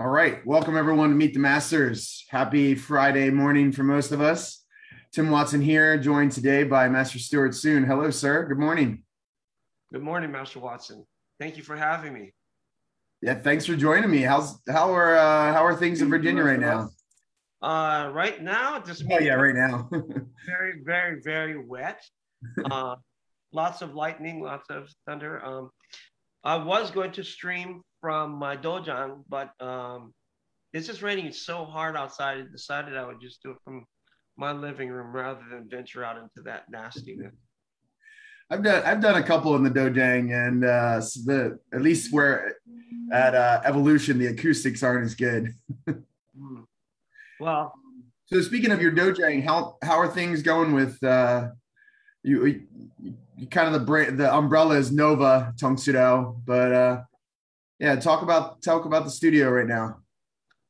All right. Welcome, everyone, to Meet the Masters. Happy Friday morning for most of us. Tim Watson here, joined today by Master Stuart Soon. Hello, sir. Good morning. Good morning, Master Watson. Thank you for having me. Yeah, thanks for joining me. How's how are uh, how are things in Virginia right now? Uh, right now, just Oh yeah, right now. very, very, very wet. Uh, lots of lightning, lots of thunder. Um, I was going to stream from my dojang, but um, it's just raining so hard outside. I decided I would just do it from my living room rather than venture out into that nastiness. I've done I've done a couple in the dojang, and uh, the at least where at uh, Evolution the acoustics aren't as good. Hmm. Well, So speaking of your dojang, how how are things going with uh, you, you? Kind of the brand, the umbrella is Nova Tang Soo Do, but uh, yeah, talk about talk about the studio right now.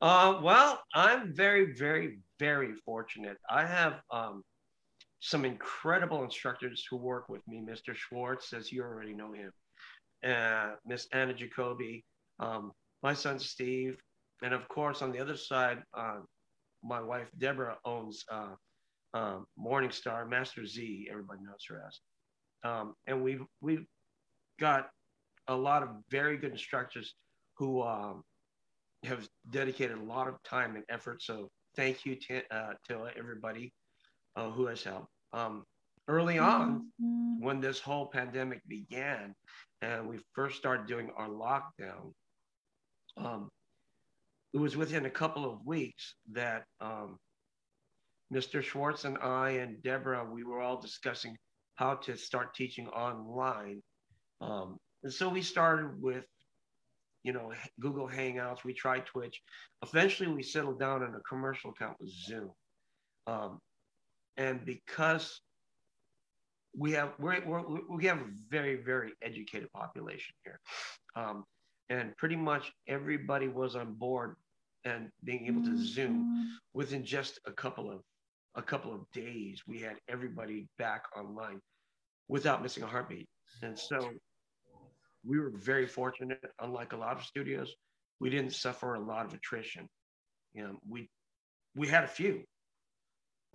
Uh, well, I'm very, very, very fortunate. I have um, some incredible instructors who work with me. Mr. Schwartz, as you already know him, uh, Miss Anna Jacoby, um, my son Steve, and of course on the other side, uh, my wife Deborah owns uh, um, Morningstar Master Z. Everybody knows her as, um, and we've we've got a lot of very good instructors who um, have dedicated a lot of time and effort. So thank you to, uh, to everybody uh, who has helped. Um, early on, when this whole pandemic began and we first started doing our lockdown, um, it was within a couple of weeks that um, Mr. Schwartz and I and Deborah, we were all discussing how to start teaching online. Um, and so we started with, you know, Google Hangouts. We tried Twitch. Eventually, we settled down on a commercial account with Zoom. Um, and because we have we're, we're, we have a very very educated population here, um, and pretty much everybody was on board and being able to Zoom within just a couple of a couple of days. We had everybody back online without missing a heartbeat, and so we were very fortunate. Unlike a lot of studios, we didn't suffer a lot of attrition. You know, we we had a few,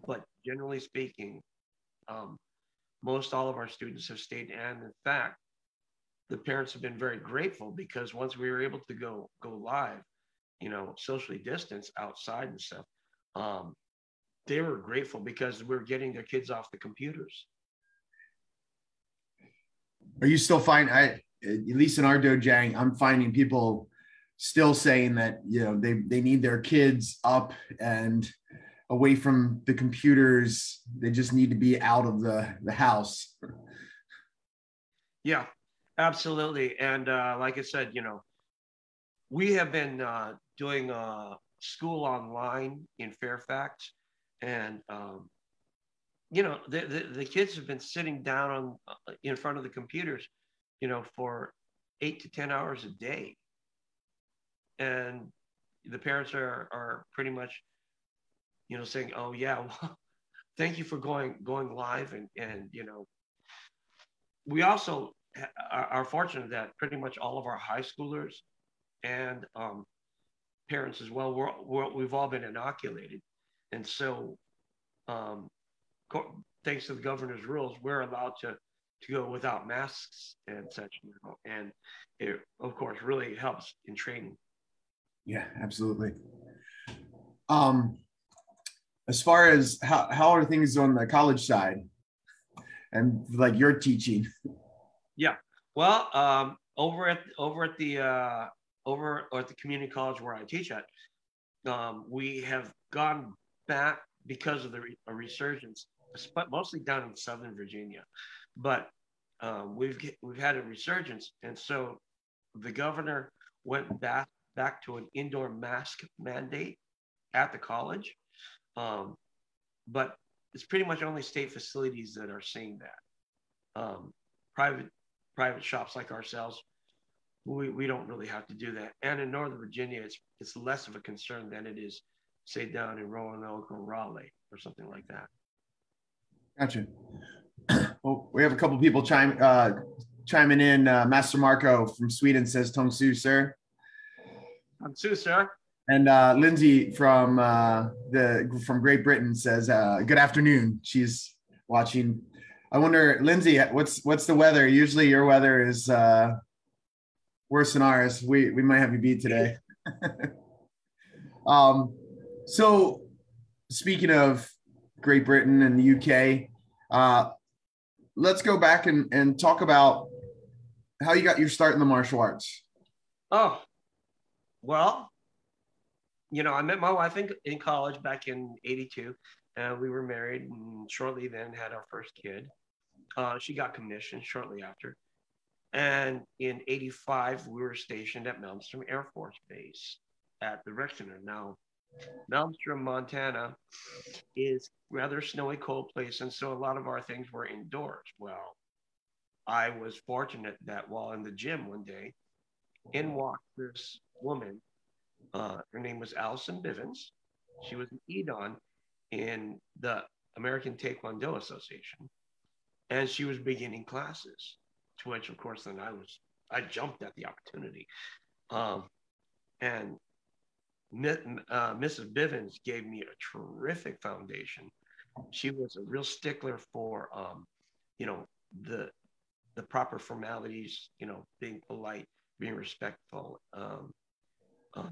but generally speaking, um, most all of our students have stayed. And in fact, the parents have been very grateful because once we were able to go go live, you know, socially distanced outside and stuff, um, they were grateful because we are getting their kids off the computers. Are you still finding? I at least in our dojang, I'm finding people still saying that you know they they need their kids up and away from the computers. They just need to be out of the the house. Yeah, absolutely. And uh, like I said, you know, we have been uh, doing uh, school online in Fairfax, and um, you know, the, the, the kids have been sitting down on uh, in front of the computers, you know, for eight to ten hours a day, and the parents are are pretty much, you know, saying, "Oh yeah, well, thank you for going going live," and and you know, we also are, are fortunate that pretty much all of our high schoolers and um, parents as well, we're, we're, we've all been inoculated, and so um, thanks to the governor's rules, we're allowed to to go without masks and such, know, and it of course really helps in training. Yeah, absolutely. Um, as far as how how are things on the college side, and like your teaching? Yeah, well, um, over at over at the uh, over at the community college where I teach at, um, we have gone back because of the re- resurgence but mostly down in Southern Virginia. But um, we've we've had a resurgence, and so the governor went back back to an indoor mask mandate at the college. Um, but it's pretty much only state facilities that are seeing that. Um, private private shops like ourselves, we, we don't really have to do that. And in Northern Virginia, it's it's less of a concern than it is, say, down in Roanoke or Raleigh or something like that. Gotcha. Well, we have a couple people chime uh, chiming in. Uh, Master Marco from Sweden says Tang Soo, sir. Tang Soo, sir. And uh, Lindsay from uh, the from Great Britain says, uh, "Good afternoon." She's watching. I wonder, Lindsay, what's what's the weather? Usually, your weather is uh, worse than ours. We we might have you beat today. um, so, speaking of Great Britain and the UK, uh, let's go back and, and talk about how you got your start in the martial arts. Oh, well, you know, I met my wife in, in college back in 82. and we were married and shortly then had our first kid. Uh, she got commissioned shortly after. And in 85, we were stationed at Malmstrom Air Force Base at the Rec Center. Now, Malmstrom, Montana is rather snowy, cold place. And so a lot of our things were indoors. Well, I was fortunate that while in the gym one day, in walked this woman uh, her name was Allison Bivens. She was an EDON in the American Taekwondo Association, and she was beginning classes. To which, of course, then I was I jumped at the opportunity, um, and uh, Mrs. Bivens gave me a terrific foundation. She was a real stickler for, um, you know, the the proper formalities, you know, being polite, being respectful, um, um,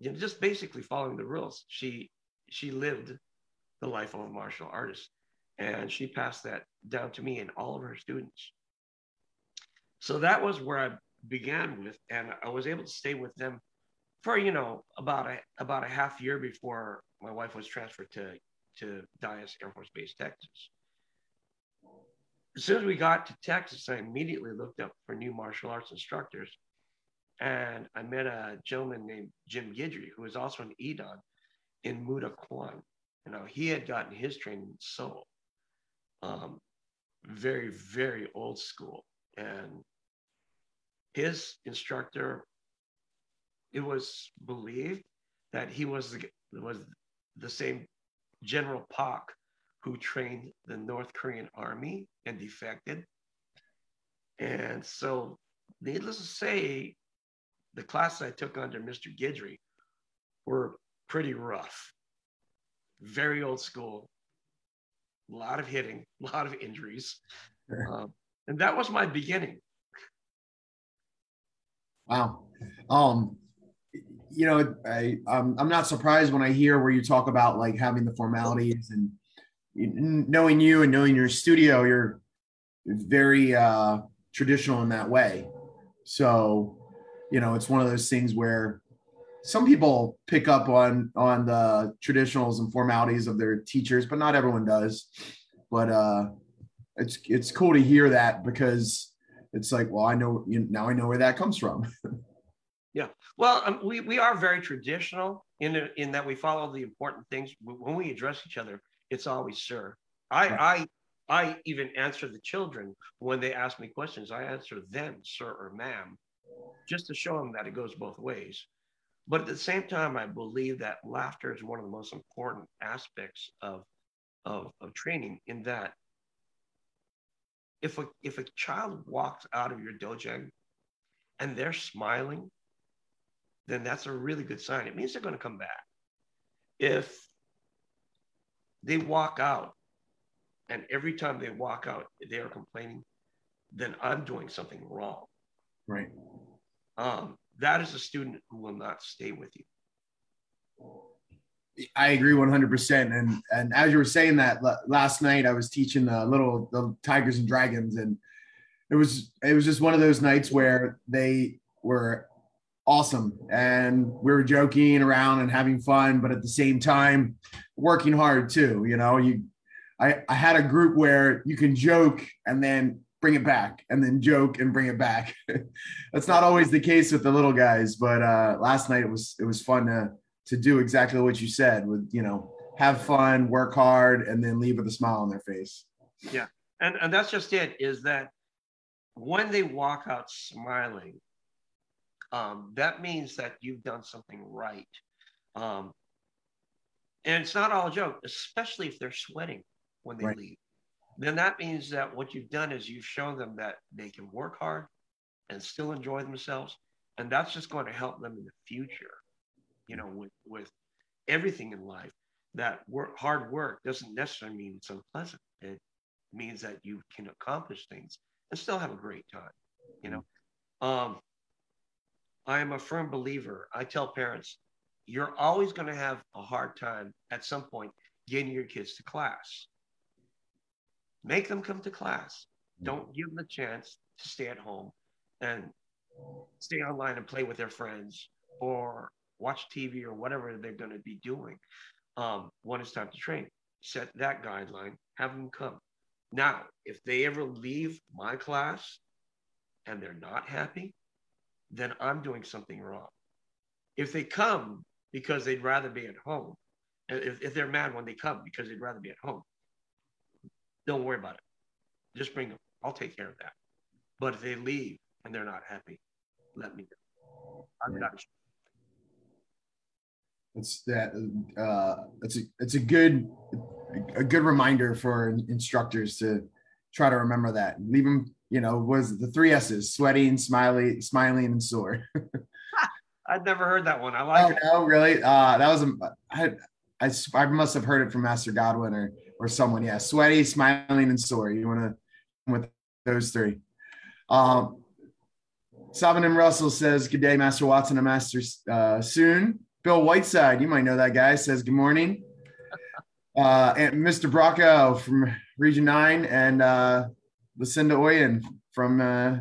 you know, just basically following the rules. She she lived the life of a martial artist, and she passed that down to me and all of her students. So that was where I began with, and I was able to stay with them for you know about a about a half year before my wife was transferred to to Dyess Air Force Base, Texas. As soon as we got to Texas, I immediately looked up for new martial arts instructors and I met a gentleman named Jim Guidry, who was also an EDON in Moo Duk Kwan. You know, he had gotten his training in Seoul, um, very, very old school. And his instructor, it was believed that he was the, was the same General Pak who trained the North Korean army and defected. And so, needless to say, the classes I took under Mr. Guidry were pretty rough, very old school, a lot of hitting, a lot of injuries. Um, and that was my beginning. Wow. Um, you know, I, um, I'm not surprised when I hear where you talk about like having the formalities and knowing you and knowing your studio, you're very uh, traditional in that way. So you know, it's one of those things where some people pick up on on the traditionals and formalities of their teachers, but not everyone does. But uh, it's it's cool to hear that because it's like, well, I know you know, now I know where that comes from. yeah, well, um, we we are very traditional in in that we follow the important things when we address each other. It's always sir. I right. I I even answer the children when they ask me questions. I answer them sir or ma'am just to show them that it goes both ways. But at the same time, I believe that laughter is one of the most important aspects of, of, of training in that if a, if a child walks out of your dojo and they're smiling, then that's a really good sign. It means they're going to come back. If they walk out and every time they walk out, they are complaining, then I'm doing something wrong. Right um, that is a student who will not stay with you. I agree 100%. And, and as you were saying that last night, I was teaching the little, the tigers and dragons. And it was, it was just one of those nights where they were awesome. And we were joking around and having fun, but at the same time, working hard too. You know, you, I, I had a group where you can joke and then bring it back and then joke and bring it back. That's not always the case with the little guys, but uh, last night it was it was fun to to do exactly what you said with you know have fun, work hard, and then leave with a smile on their face. Yeah, and and that's just it. Is that when they walk out smiling, um, that means that you've done something right. Um, and it's not all a joke, especially if they're sweating when they right. leave then that means that what you've done is you've shown them that they can work hard and still enjoy themselves. And that's just going to help them in the future. you know, with with everything in life, that work hard work doesn't necessarily mean it's unpleasant. It means that you can accomplish things and still have a great time. You know, um, I am a firm believer. I tell parents, you're always going to have a hard time at some point getting your kids to class. Make them come to class. Don't give them the chance to stay at home and stay online and play with their friends or watch TV or whatever they're going to be doing um, when it's time to train. Set that guideline, have them come. Now, if they ever leave my class and they're not happy, then I'm doing something wrong. If they come because they'd rather be at home, if, if they're mad when they come because they'd rather be at home, don't worry about it. Just bring them. I'll take care of that. But if they leave and they're not happy, let me know. I've got it's that uh, it's a it's a good a good reminder for instructors to try to remember that. Leave them, you know, was the three S's: sweating, smiley, smiling, and sore. I'd never heard that one. I like oh, it. No, really? Uh, that was a, I, I, I must have heard it from Master Godwin or or someone. Yeah, sweaty, smiling, and sore. You want to with those three. Um, and Russell says, "Good day, Master Watson and Master uh, Soon." Bill Whiteside, you might know that guy, says good morning. Uh, and Mr. Bracco from Region 9 and uh, Lucinda Oyen from uh,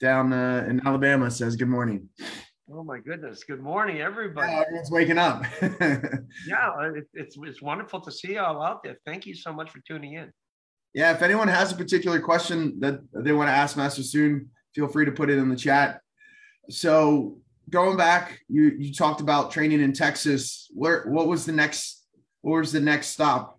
down uh, in Alabama says good morning. Oh my goodness. Good morning, everybody. Yeah, everyone's waking up. yeah, it, it's, it's wonderful to see you all out there. Thank you so much for tuning in. Yeah, if anyone has a particular question that they want to ask Master Soon, feel free to put it in the chat. So going back, you you talked about training in Texas. Where what was the next? What was the next stop?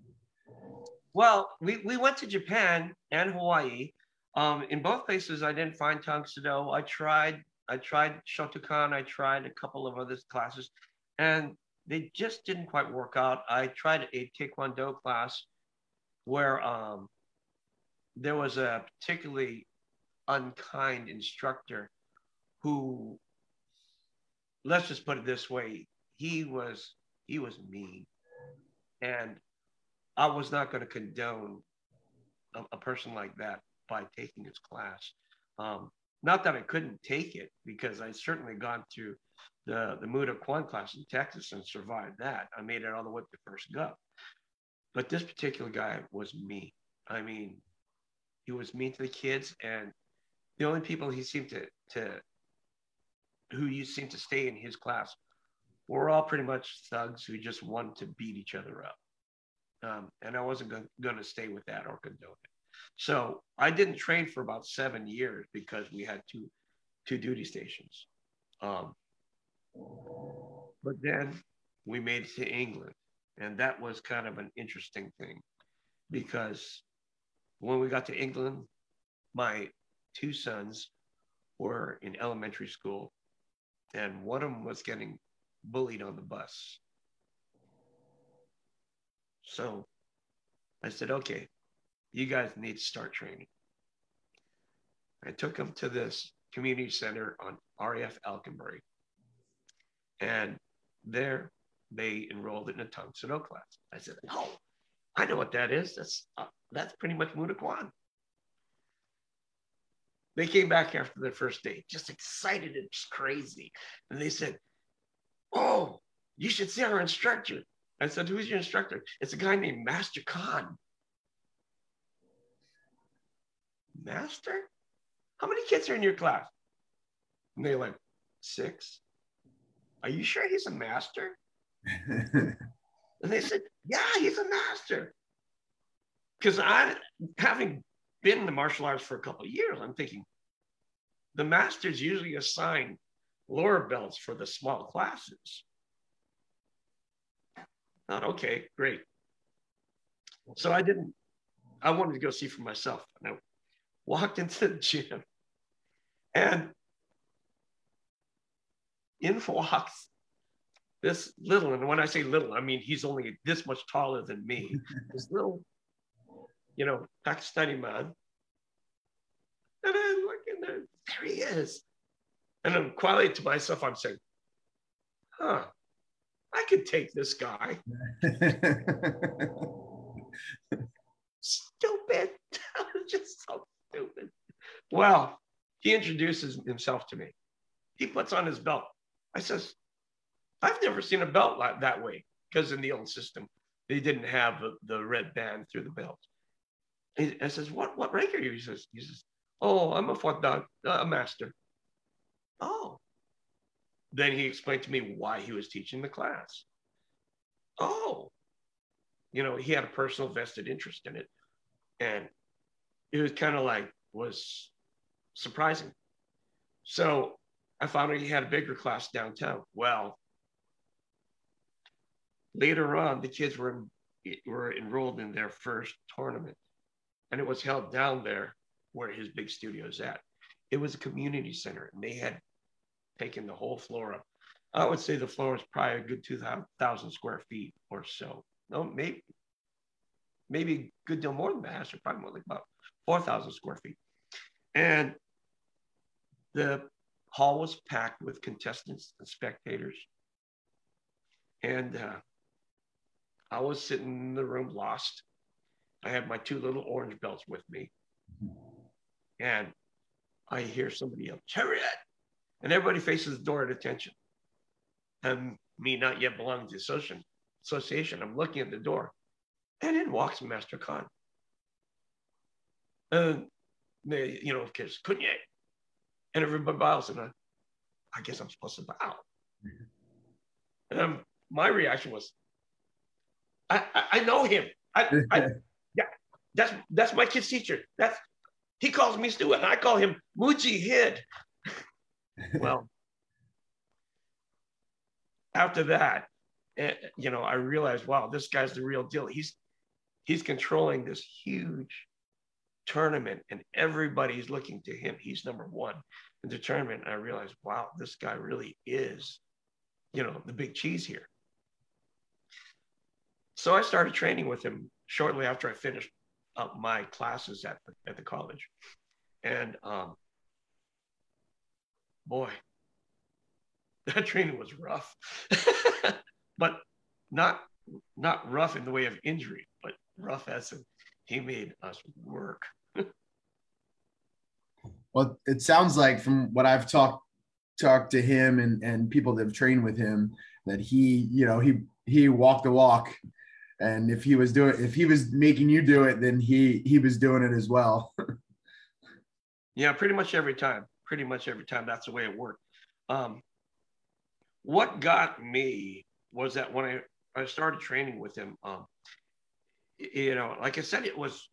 Well, we, we went to Japan and Hawaii. Um, in both places, I didn't find Tang Soo Do. I tried I tried Shotokan. I tried a couple of other classes, and they just didn't quite work out. I tried a Taekwondo class where um, there was a particularly unkind instructor who let's just put it this way he was he was mean and i was not going to condone a, a, person like that by taking his class. Um, not that i couldn't take it because I'd certainly gone through the the Duk Kwan class in texas and survived that. I made it all the way to first go but this particular guy was mean. I mean he was mean to the kids and the only people he seemed to to who you seemed to stay in his class were all pretty much thugs who just wanted to beat each other up. Um, and I wasn't going to stay with that or condone it. So I didn't train for about seven years because we had two two duty stations. Um, but then we made it to England, and that was kind of an interesting thing because when we got to England, my two sons were in elementary school and one of them was getting bullied on the bus. So I said, okay, you guys need to start training. I took them to this community center on RAF Alconbury. And there they enrolled in a Tang Soo Do class. I said, oh, I know what that is. That's, uh, that's pretty much Kwan. They came back after their first day, just excited and just crazy. And they said, Oh, you should see our instructor. I said, Who's your instructor? It's a guy named Master Khan. Master? How many kids are in your class? And they went, Six. Are you sure he's a master? and they said, Yeah, he's a master. Because I, having been in the martial arts for a couple of years, I'm thinking the masters usually assign lower belts for the small classes. Not okay, great. So I didn't, I wanted to go see for myself. And I walked into the gym and in walks this little, and when I say little, I mean he's only this much taller than me. this little you know, Pakistani man. And I'm looking there, there he is. And I'm quietly to myself, I'm saying, huh, could take this guy. stupid. just so stupid. Well, he introduces himself to me. He puts on his belt. I says, I've never seen a belt like that way because in the old system, they didn't have the, red band through the belt. He, I says, what, what rank are you? He says, he says, oh, I'm a fourth dog, a master. Oh. Then he explained to me why he was teaching the class. Oh. You know, he had a personal vested interest in it. And it was kind of like, was surprising. So I found out he had a bigger class downtown. Well, later on, the kids were, were enrolled in their first tournament and it was held down there where his big studio is at. It was a community center, and they had taken the whole floor up. I would say the floor is probably a good 2,000 square feet or so. No, maybe, maybe a good deal more than that. Actually, probably more like about 4,000 square feet. And the hall was packed with contestants and spectators. And uh, I was sitting in the room lost. I had my two little orange belts with me. And I hear somebody yell, Chariot! And everybody faces the door at attention. And me not yet belonging to the association, I'm looking at the door. And in walks Master Khan. And they, you know, kids, Kunye. And everybody bows. And I, I guess I'm supposed to bow. And um, my reaction was, I, I, I know him. I, I, that's that's my kid's teacher. That's he calls me Stu, and I call him Mujahid. Well, after that, eh, you know, I realized, wow, this guy's the real deal. He's he's controlling this huge tournament, and everybody's looking to him. He's number one in the tournament. And I realized, wow, this guy really is, you know, the big cheese here. So I started training with him shortly after I finished up my classes at the, at the college. And um, boy, that training was rough, but not not rough in the way of injury, but rough as in he made us work. well, it sounds like from what I've talked talked to him and and people that have trained with him that he, you know, he he walked the walk. And if he was doing if he was making you do it then he he was doing it as well. Yeah pretty much every time pretty much every time. That's the way it worked. Um, what got me was that when i i started training with him um, you know like i said it was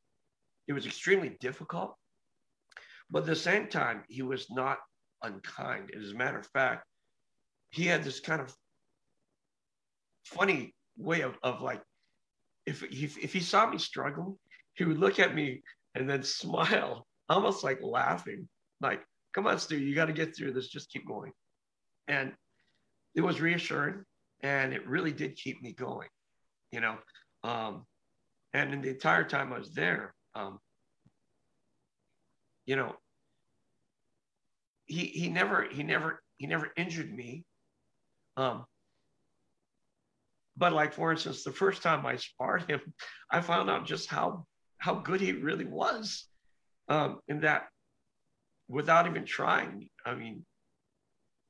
it was extremely difficult but at the same time he was not unkind. As a matter of fact he had this kind of funny way of, of like if, if, if he saw me struggling, he would look at me and then smile, almost like laughing, like, come on, Stu, you got to get through this. Just keep going. And it was reassuring and it really did keep me going, you know. Um, and in the entire time I was there, um, you know, he he never he never he never injured me. Um, but like for instance, the first time I sparred him, I found out just how how good he really was. Um, in that, without even trying, I mean,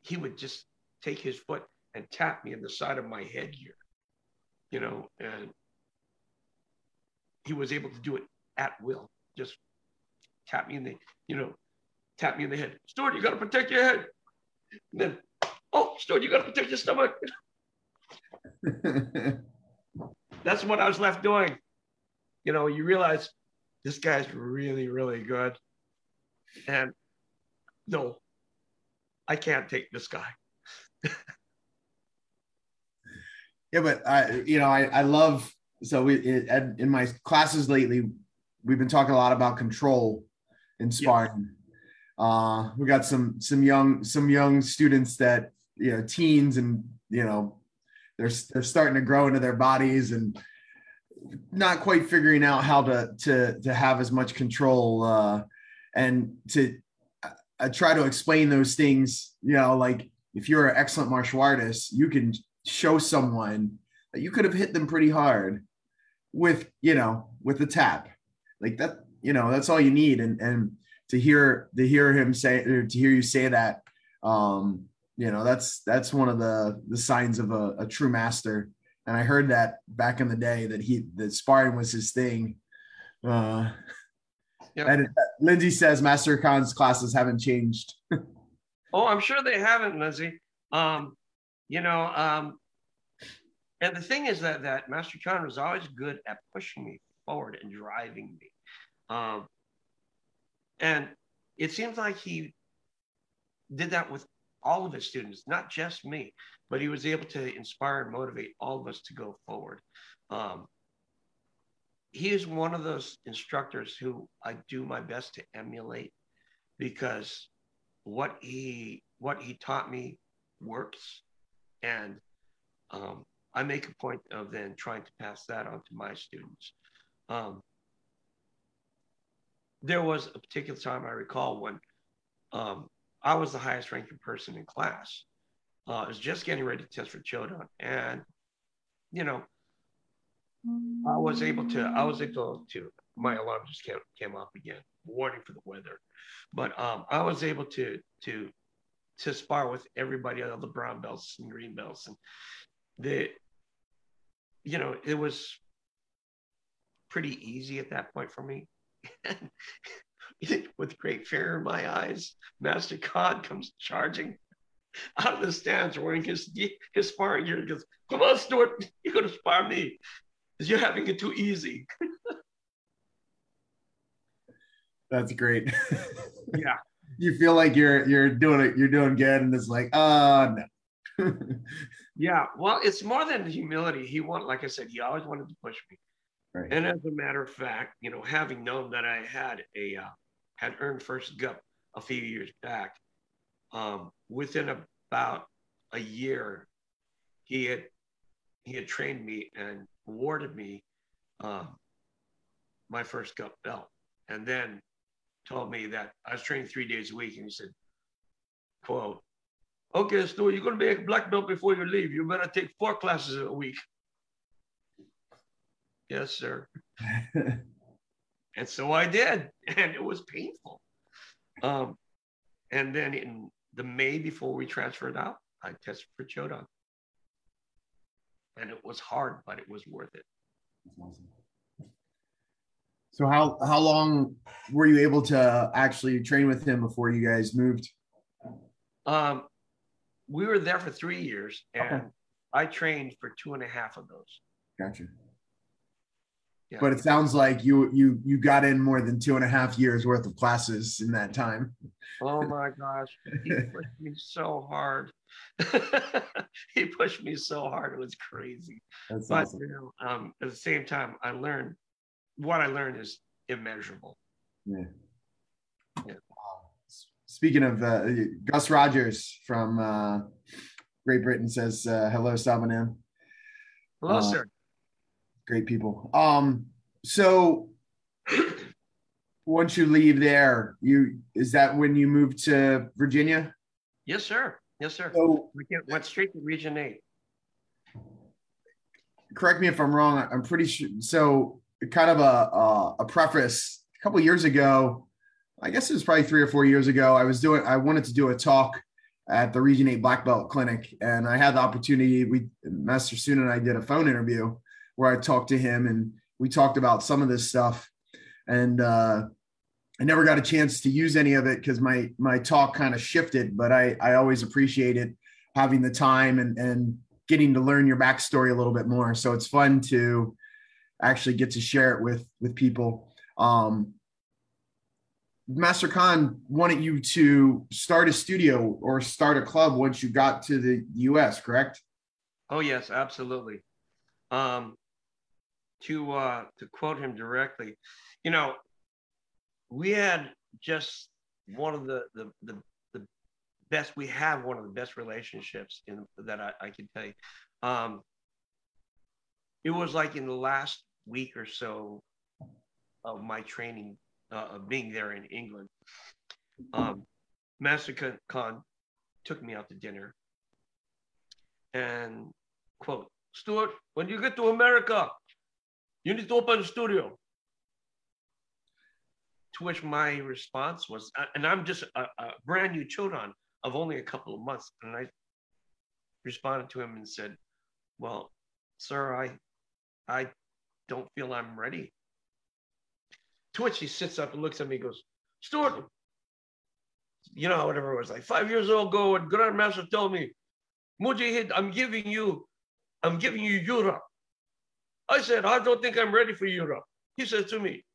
he would just take his foot and tap me in the side of my headgear, you know, and he was able to do it at will. Just tap me in the, you know, tap me in the head. Stuart, you got to protect your head. And then, oh, Stuart, you got to protect your stomach. That's what I was left doing. You know, you realize this guy's really, really good. And no, I can't take this guy. yeah, but I, you know, I, I love, so we, it, in my classes lately, we've been talking a lot about control in sparring. Uh, we got some, some young, some young students that, you know, teens and, you know, they're they're starting to grow into their bodies and not quite figuring out how to to to have as much control uh, and to I try to explain those things. You know, like if you're an excellent martial artist, you can show someone that you could have hit them pretty hard with you know with a tap like that you know that's all you need and and to hear to hear him say or to hear you say that um you know that's that's one of the the signs of a, a true master and i heard that back in the day that he that sparring was his thing uh Yep. and lindsay says master khan's classes haven't changed Oh, I'm sure they haven't, Lizzie. Um, you know, um, and the thing is that that Master Khan was always good at pushing me forward and driving me. Um, and it seems like he did that with all of his students, not just me, but he was able to inspire and motivate all of us to go forward. Um, he is one of those instructors who I do my best to emulate because what he what he taught me works. And um, i make a point of then trying to pass that on to my students. Um, there was a particular time i recall when um, i was the highest ranking person in class. Uh, i was just getting ready to test for chodan and you know i was able to i was able to my alarm just came, came off again warning for the weather. But um, I was able to to to spar with everybody all the brown belts and green belts. And the you know it was pretty easy at that point for me. With great fear in my eyes master Khan comes charging out of the stands wearing his his sparring gear and goes come on stuart you're to spar me you're having it too easy. That's great. Yeah. You feel like you're you're doing it you're doing good and it's like uh no. Yeah well it's more than humility. He want like i said he always wanted to push me. Right. And as a matter of fact you know having known that i had a uh, had earned first gup a few years back um, within about a year he had he had trained me and awarded me um, my first gup belt and then told me that I was training three days a week, and he said, "quote Okay, Stu, you're gonna be a black belt before you leave. You better take four classes a week." Yes, sir. and so I did, and it was painful. Um, and then in the May before we transferred out, I tested for Chodan, and it was hard, but it was worth it. Awesome. So how how long were you able to actually train with him before you guys moved? Um, we were there for three years, and Okay. I trained for two and a half of those. Gotcha. Yeah. But it sounds like you you you got in more than two and a half years worth of classes in that time. Oh my gosh, he pushed me so hard. he pushed me so hard; it was crazy. That's But awesome. you know, um, at the same time, I learned what I learned is immeasurable. Yeah. Yeah. Speaking of uh, Gus Rogers from uh, Great Britain says uh, hello, Sabumnim. Hello, Uh, sir. Great people. Um, so once you leave there, you is that when you moved to Virginia? Yes, sir. Yes, sir. So We went straight to Region Eight. correct me if I'm wrong. I'm pretty sure. So kind of a a, a preface. A couple years ago, I guess it was probably three or four years ago. I was doing. I wanted to do a talk at the Region Eight Black Belt Clinic, and I had the opportunity. We Master Soon and I did a phone interview where I talked to him, and we talked about some of this stuff. And uh, I never got a chance to use any of it because my my talk kind of shifted. But I I always appreciated having the time and and getting to learn your backstory a little bit more. So it's fun to actually get to share it with with people. Um, Master Khan wanted you to start a studio or start a club once you got to the U.S. Correct? Oh yes, absolutely. Um, to uh, to quote him directly, you know, we had just one of the the the, the best. We have one of the best relationships in that I, I can tell you. Um, it was like in the last week or so of my training, uh, of being there in England. Um, Master Khan- took me out to dinner, and quote, Stuart, when you get to America, you need to open a studio. To which my response was, uh, and I'm just a, a brand new Chodan of only a couple of months. And I responded to him and said, Well, sir, I I don't feel I'm ready. To which he sits up and looks at me and goes, Stuart, you know, whatever it was, like five years ago, and Grandmaster told me, Mujahid, I'm giving you, I'm giving you Europe. I said, I don't think I'm ready for Europe. He said to me,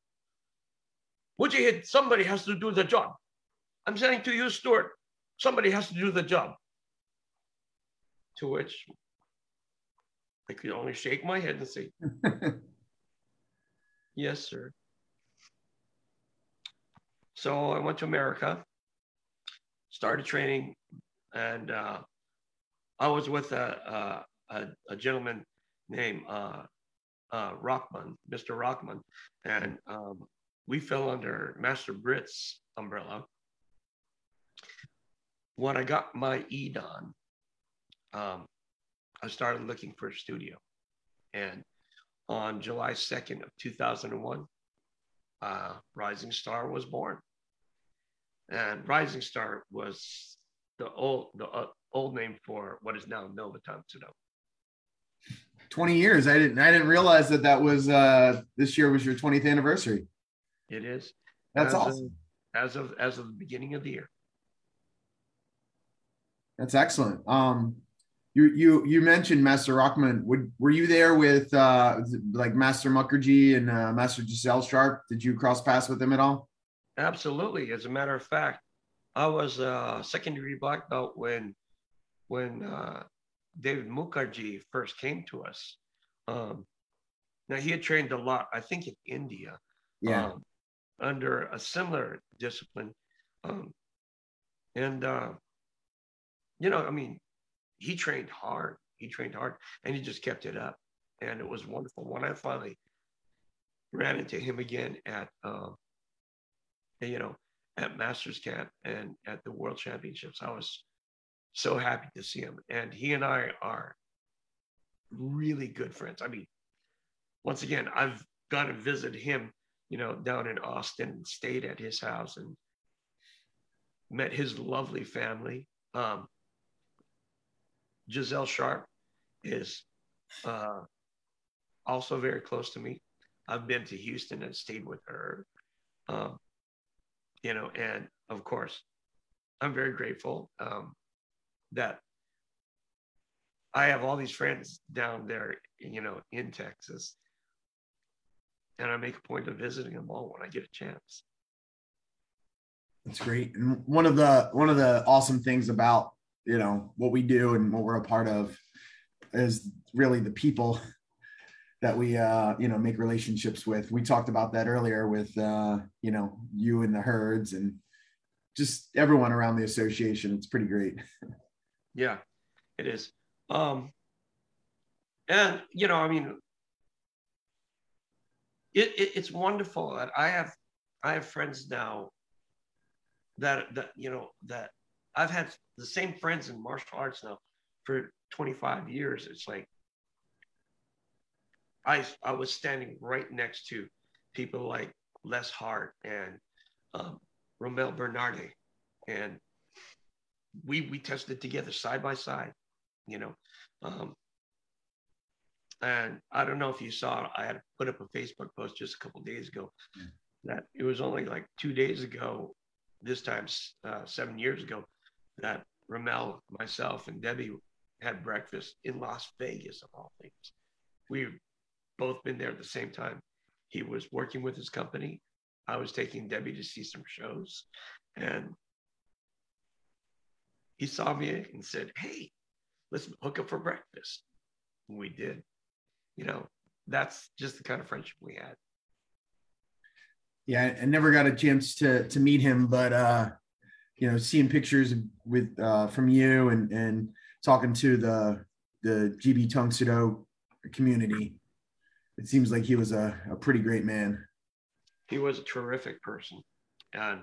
Mujahid, somebody has to do the job. I'm saying to you, Stuart, somebody has to do the job. To which I could only shake my head and say, Yes, sir. So I went to America, started training, and uh, I was with a, a, a gentleman named uh, uh, Rockman, Mr. Rockman, and um, we fell under Master Britt's umbrella. When I got my EDAN, um, I started looking for a studio. And on July 2nd of 2001, uh, Rising Star was born. And Rising Star was the old the uh, old name for what is now Nova Tang Soo Do. 20 years. I didn't I didn't realize that that was uh this year was your 20th anniversary. It is. That's as awesome. Of, as of as of the beginning of the year. That's excellent. Um you you you mentioned Master Rockman. Would were you there with uh like Master Mukherjee and uh, Master Giselle Sharp? Did you cross paths with them at all? Absolutely. As a matter of fact, I was a second degree black belt when when uh, David Mukherjee first came to us. Um, now he had trained a lot, I think, in India. Yeah. Um, under a similar discipline, um, and uh, you know, I mean, he trained hard. He trained hard, and he just kept it up, and it was wonderful. When I finally ran into him again at, uh, you know, at Masters Camp and at the World Championships, I was so happy to see him. And he and I are really good friends. I mean, once again, I've gone and visited him, you know, down in Austin, stayed at his house and met his lovely family. Um, Giselle Sharp is uh, also very close to me. I've been to Houston and stayed with her. Um, you know, and of course, I'm very grateful um, that I have all these friends down there, you know, in Texas, and I make a point of visiting them all when I get a chance. That's great. And one of the one of the awesome things about you know what we do and what we're a part of is really the people that we uh you know make relationships with we talked about that earlier with uh you know you and the herds and just everyone around the association it's pretty great yeah it is um and you know i mean it, it, it's wonderful that i have i have friends now that that you know that i've had the same friends in martial arts now for 25 years it's like I I was standing right next to people like Les Hart and um, Romel Bernardi, and we we tested together side by side, you know. Um, and I don't know if you saw, I had put up a Facebook post just a couple days ago yeah. that it was only like two days ago, this time uh, seven years ago, that Ramel, myself, and Debbie had breakfast in Las Vegas of all things. We both been there at the same time. He was working with his company. I was taking Debbie to see some shows. And he saw me and said, Hey, let's hook up for breakfast. And we did. You know, that's just the kind of friendship we had. Yeah, I never got a chance to to meet him, but uh, you know, seeing pictures with uh, from you and and talking to the the GB Tang Soo Do community, it seems like he was a, a pretty great man. He was a terrific person and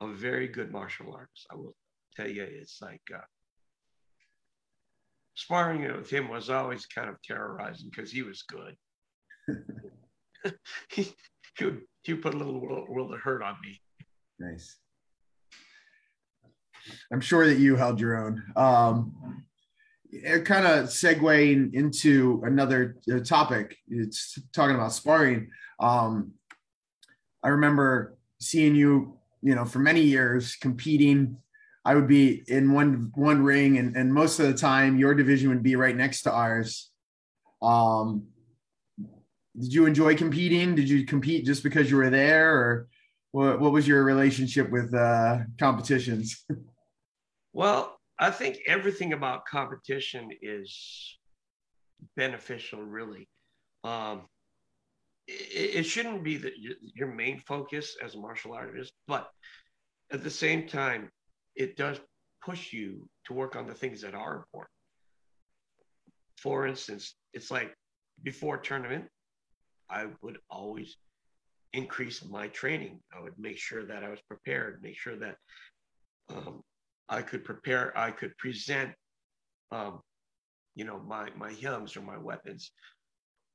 a very good martial artist. I will tell you, it's like uh, sparring with him was always kind of terrorizing because he was good. he, he, would, he would put a little world, world of hurt on me. Nice. I'm sure that you held your own. Um, kind of segueing into another uh, topic. It's talking about sparring. Um, I remember seeing you, you know, for many years competing. I would be in one one ring, and, and most of the time, your division would be right next to ours. Um, did you enjoy competing? Did you compete just because you were there, or what, what was your relationship with uh, competitions? well, I think everything about competition is beneficial, really. Um, it, it, shouldn't be the, your main focus as a martial artist, but at the same time, it does push you to work on the things that are important. For instance, it's like before tournament, I would always increase my training. I would make sure that I was prepared, make sure that um, I could prepare, I could present, um, you know, my my hyungs or my weapons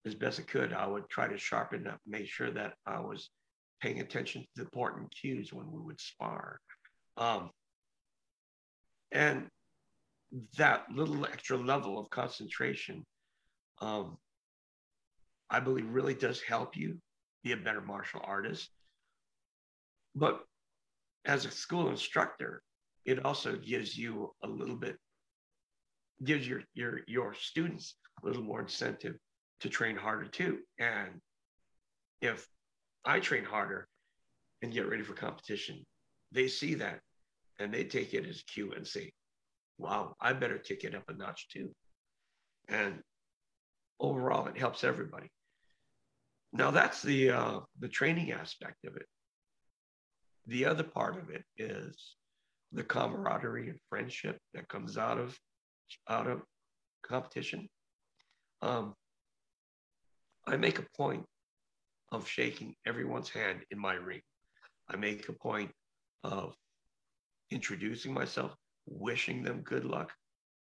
as best I could. I would try to sharpen up, make sure that I was paying attention to the important cues when we would spar. Um, and that little extra level of concentration um, I believe really does help you be a better martial artist. But as a school instructor, it also gives you a little bit, gives your your your students a little more incentive to train harder too. And if I train harder and get ready for competition, they see that and they take it as cue and say, wow, I better kick it up a notch too. And overall, it helps everybody. Now that's the uh, the training aspect of it. The other part of it is the camaraderie and friendship that comes out of out of competition. Um, I make a point of shaking everyone's hand in my ring. I make a point of introducing myself, wishing them good luck,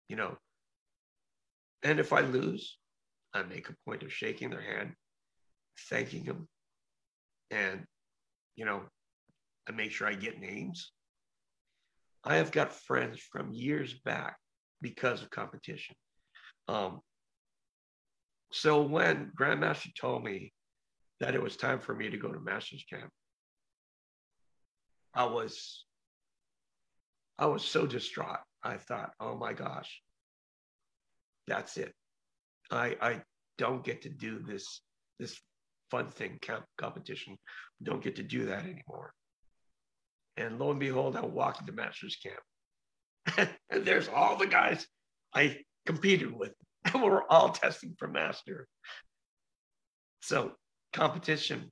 you know. And if I lose, I make a point of shaking their hand, thanking them, and you know, I make sure I get names. I have got friends from years back because of competition. Um, so when Grandmaster told me that it was time for me to go to Masters Camp, I was I was so distraught. I thought, oh my gosh, that's it. I I don't get to do this this fun thing camp competition. Don't get to do that anymore. And lo and behold, I walked into Masters Camp, and there's all the guys I competed with, and we're all testing for master. So competition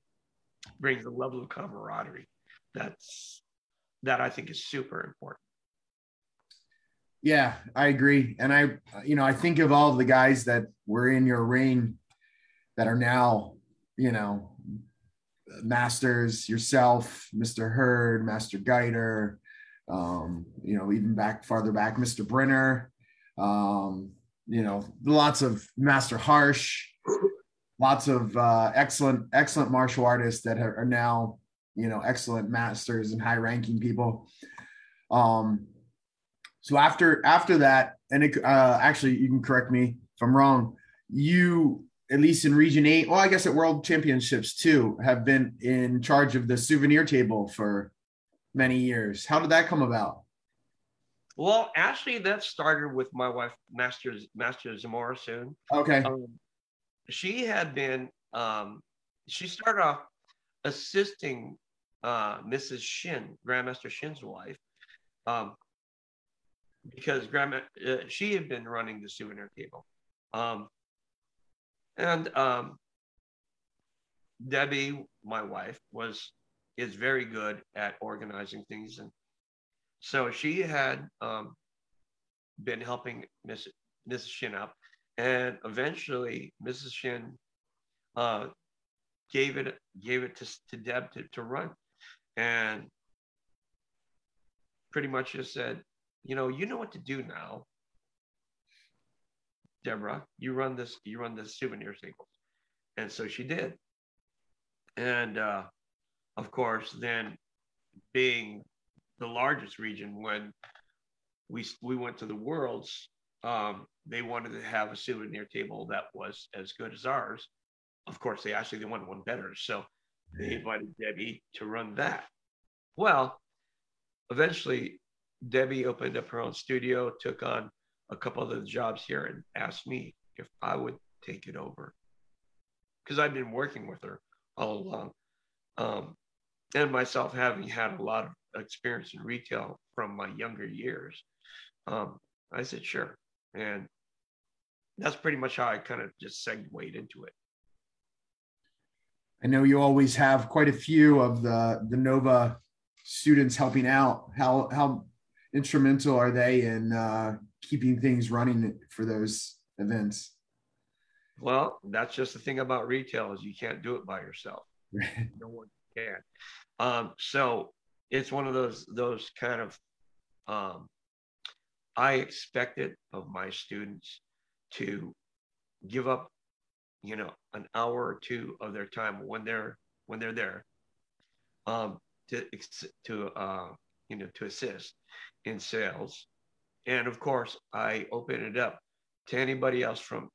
brings a level of camaraderie that's that I think is super important. Yeah, I agree. And I, you know, I think of all of the guys that were in your ring that are now, you know, masters, yourself, Mr. Hurd, Master Guider, um, you know, even back farther back, Mr. Brenner, um, you know, lots of Master Harsh, lots of uh, excellent, excellent martial artists that are now, you know, excellent masters and high ranking people. Um, so after after that, and it, uh, actually, you can correct me if I'm wrong. You at least in Region Eight, well, I guess at World Championships too, have been in charge of the souvenir table for many years. How did that come about? Well, actually, that started with my wife, Master Master Zamora. Soon, okay. Um, she had been. Um, she started off assisting uh, Mrs. Shin, Grandmaster Shin's wife, um, because grandma uh, she had been running the souvenir table. Um, and um, debbie my wife was is very good at organizing things. And so she had um, been helping miss mrs shin up. And eventually mrs shin uh, gave it gave it to, to deb to, to run. And pretty much just said you know, you know what to do now. Deborah, you run this, you run this souvenir tables. And so she did. And uh, of course, then being the largest region when we we went to the worlds, um, they wanted to have a souvenir table that was as good as ours. Of course, they actually they wanted one better, so they invited Debbie to run that. Well, eventually, Debbie opened up her own studio, took on a couple of the jobs here, and asked me if I would take it over because I've been working with her all along. Um, and myself having had a lot of experience in retail from my younger years, um, I said, sure. And that's pretty much how I kind of just segued into it. I know you always have quite a few of the the Nova students helping out. How how instrumental are they in uh, keeping things running for those events? Well, that's just the thing about retail is you can't do it by yourself. no one can. Um, so it's one of those those kind of um, I expect it of my students to give up, you know, an hour or two of their time when they're when they're there um, to to uh, you know to assist in sales, and of course I open it up to anybody else from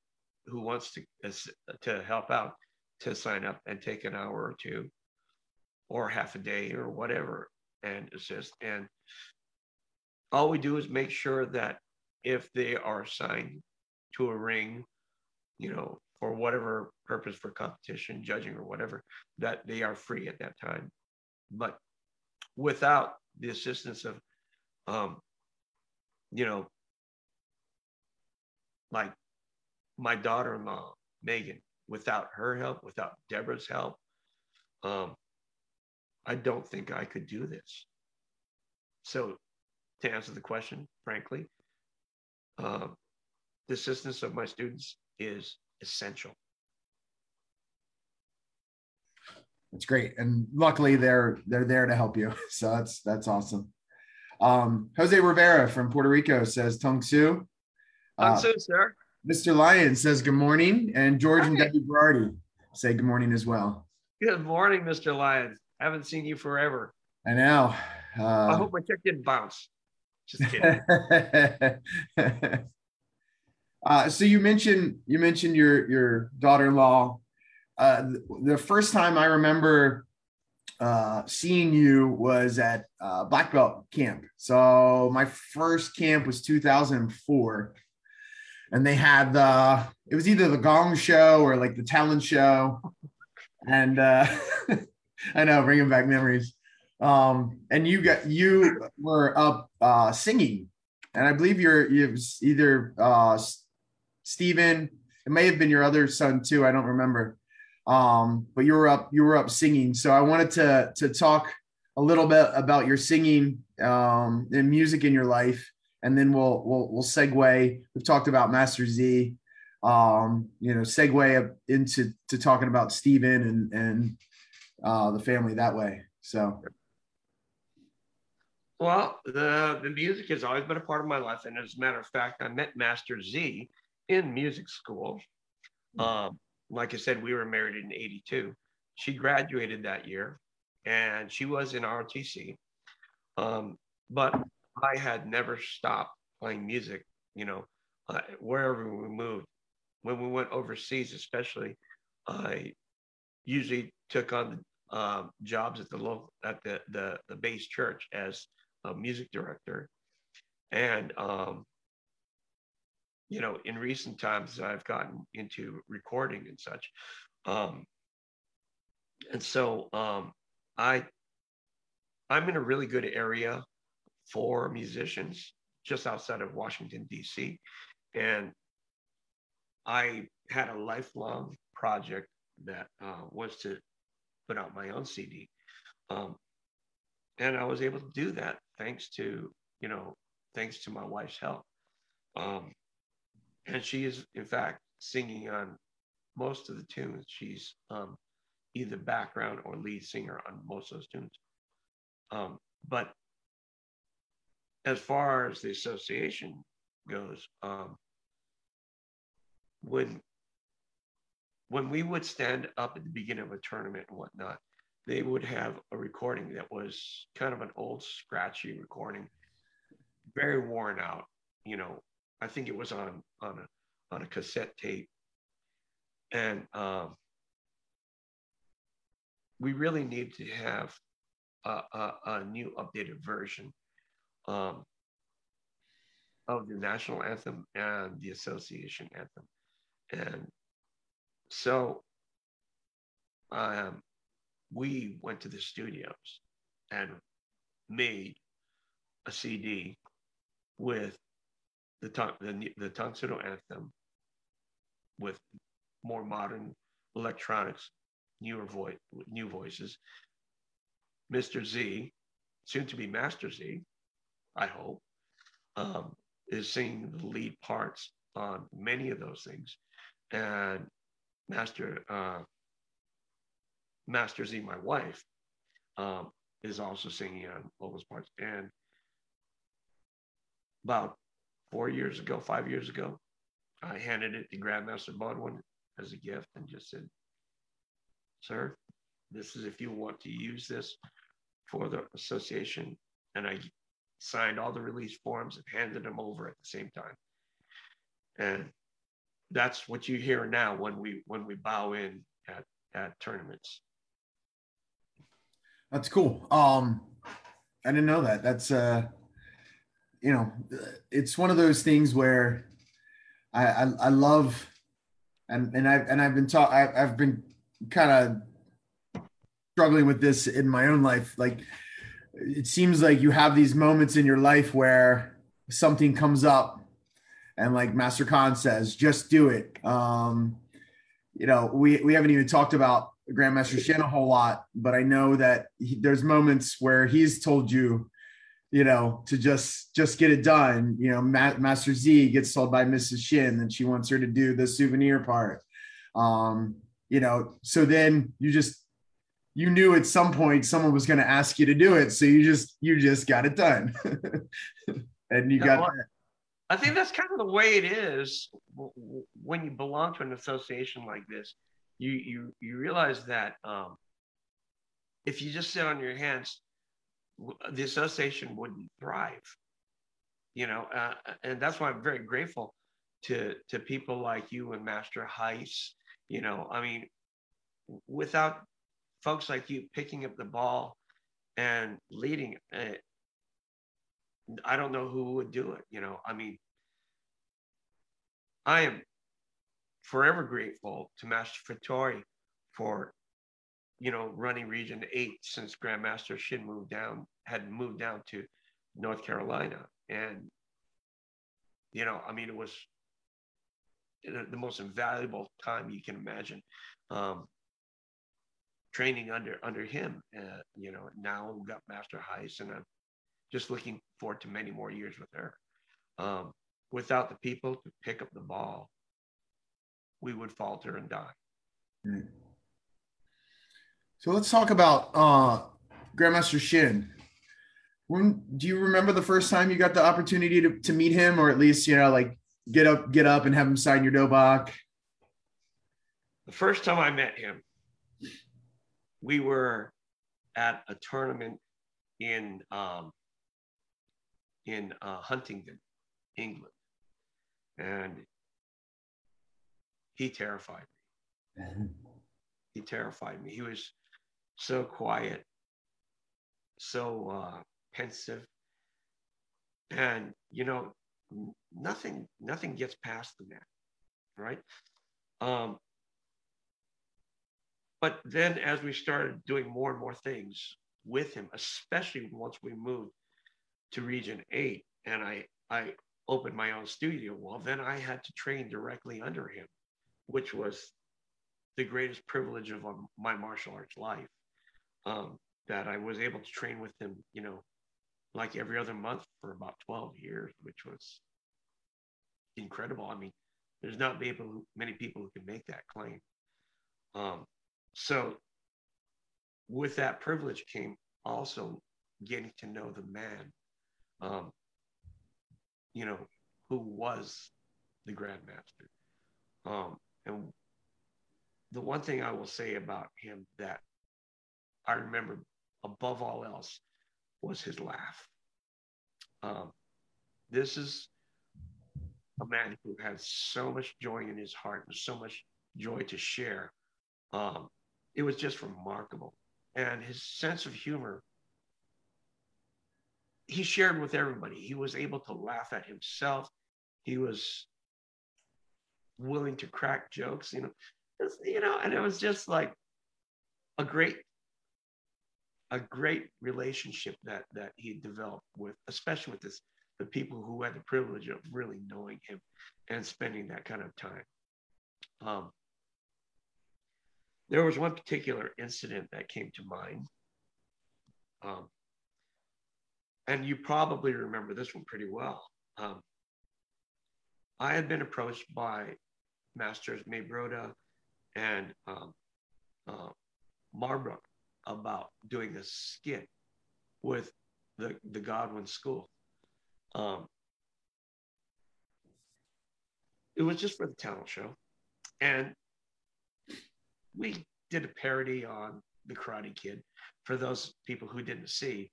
who wants to to help out to sign up and take an hour or two or half a day or whatever. And assist and all we do is make sure that if they are assigned to a ring you know for whatever purpose for competition judging or whatever that they are free at that time. But without the assistance of um you know like my daughter-in-law Megan. Without her help, without Deborah's help, um, I don't think I could do this. So, to answer the question, frankly, um, the assistance of my students is essential. That's great, and luckily they're they're there to help you. So that's that's awesome. Um, Jose Rivera from Puerto Rico says Tang Soo. Tang Soo, uh, sir. Mr. Lyon says good morning, and George Hi. and Debbie Berardi say good morning as well. Good morning, Mr. Lyon. Haven't seen you forever. I know. Uh, I hope my check didn't bounce. Just kidding. uh, so you mentioned you mentioned your your daughter-in-law. Uh, the first time I remember uh, seeing you was at uh, Black Belt camp. So my first camp was 2004 and they had the it was either the Gong Show or like the Talent Show, and uh, I know bringing back memories. Um, and you got you were up uh, singing, and I believe you're you was either uh, Stephen. It may have been your other son too. I don't remember. Um, but you were up you were up singing. So I wanted to to talk a little bit about your singing um, and music in your life and then we'll we'll we'll segue. We've talked about Master Z, um, you know, segue into to talking about Stephen and and uh, the family that way. So. Well, the, the music has always been a part of my life. And as a matter of fact, I met Master Z in music school. Hmm. Um, like I said, we were married in 82. She graduated that year and she was in ROTC. Um, but I had never stopped playing music, you know, uh, wherever we moved. When we went overseas, especially, I usually took on uh, jobs at the local at the, the the base church as a music director, and um, you know, in recent times I've gotten into recording and such, um, and so um, I I'm in a really good area for musicians just outside of Washington, D.C. And I had a lifelong project that uh, was to put out my own CD. Um, and I was able to do that thanks to, you know, thanks to my wife's help. Um, and she is, in fact, singing on most of the tunes. She's um, either background or lead singer on most of those tunes. Um, but as far as the association goes, um, when when we would stand up at the beginning of a tournament and whatnot, they would have a recording that was kind of an old scratchy recording, very worn out. You know, I think it was on on a on a cassette tape, and um, we really need to have a, a, a new updated version um, of the national anthem and the association anthem, and so um, we went to the studios and made a CD with the the, the Tang Soo Do Anthem with more modern electronics, newer voice, new voices. Mr. Z, soon to be Master Z, I hope, um, is singing the lead parts on many of those things, and Master uh, Master Z, my wife, um, is also singing on those parts. And about four years ago, five years ago, I handed it to Grandmaster Bodwin as a gift and just said, Sir, this is if you want to use this for the association. And I signed all the release forms and handed them over at the same time. And that's what you hear now when we when we bow in at, at tournaments. That's cool. Um, I didn't know that. That's uh, you know, it's one of those things where I I, I love, and and I've and I've been taught. I've been kind of struggling with this in my own life. Like, it seems like you have these moments in your life where something comes up, and like Master Khan says, just do it. Um, you know, we we haven't even talked about Grandmaster Shin a whole lot, but I know that he, there's moments where he's told you, you know, to just just get it done. You know, Ma- Master Z gets told by Mrs. Shin that she wants her to do the souvenir part. Um, you know, so then you just you knew at some point someone was going to ask you to do it, so you just you just got it done, and you yeah, got. I think that's kind of the way it is when you belong to an association like this you you you realize that um, if you just sit on your hands, the association wouldn't thrive. You know, uh, and that's why I'm very grateful to to people like you and Master Heiss. You know, I mean, without folks like you picking up the ball and leading, it, I don't know who would do it. You know, I mean, I am forever grateful to Master Fattori for, you know, running Region 8 since Grandmaster Shin moved down, had moved down to North Carolina. And, you know, I mean, it was the most invaluable time you can imagine. Um, training under under him, uh, you know, now we've got Master Heiss, and I'm just looking forward to many more years with her. Um, without the people to pick up the ball we would falter and die. Hmm. So let's talk about uh, Grandmaster Shin. When do you remember the first time you got the opportunity to, to meet him, or at least you know, like get up, get up, and have him sign your dobok? The first time I met him, we were at a tournament in um, in uh, Huntingdon, England, and he terrified me. He terrified me. He was so quiet, so uh, pensive, and you know, nothing nothing gets past the man, right? Um, but then, as we started doing more and more things with him, especially once we moved to Region Eight, and I I opened my own studio, well, then I had to train directly under him which was the greatest privilege of um, my martial arts life. Um, that I was able to train with him, you know, like every other month for about 12 years, which was incredible. I mean, there's not people, many people who can make that claim. Um, so, with that privilege came also getting to know the man, um, you know, who was the grandmaster Um, and the one thing I will say about him that I remember above all else was his laugh. Um, this is a man who had so much joy in his heart and so much joy to share. Um, it was just remarkable. And his sense of humor, he shared with everybody. He was able to laugh at himself. He was willing to crack jokes, you know, you know, and it was just like a great, a great relationship that that he developed with, especially with this the people who had the privilege of really knowing him and spending that kind of time. Um, there was one particular incident that came to mind. Um, and you probably remember this one pretty well. Um, I had been approached by Masters Maybroda and um, uh, Marbrook about doing a skit with the, the Godwin School. Um, it was just for the talent show. And we did a parody on The Karate Kid. For those people who didn't see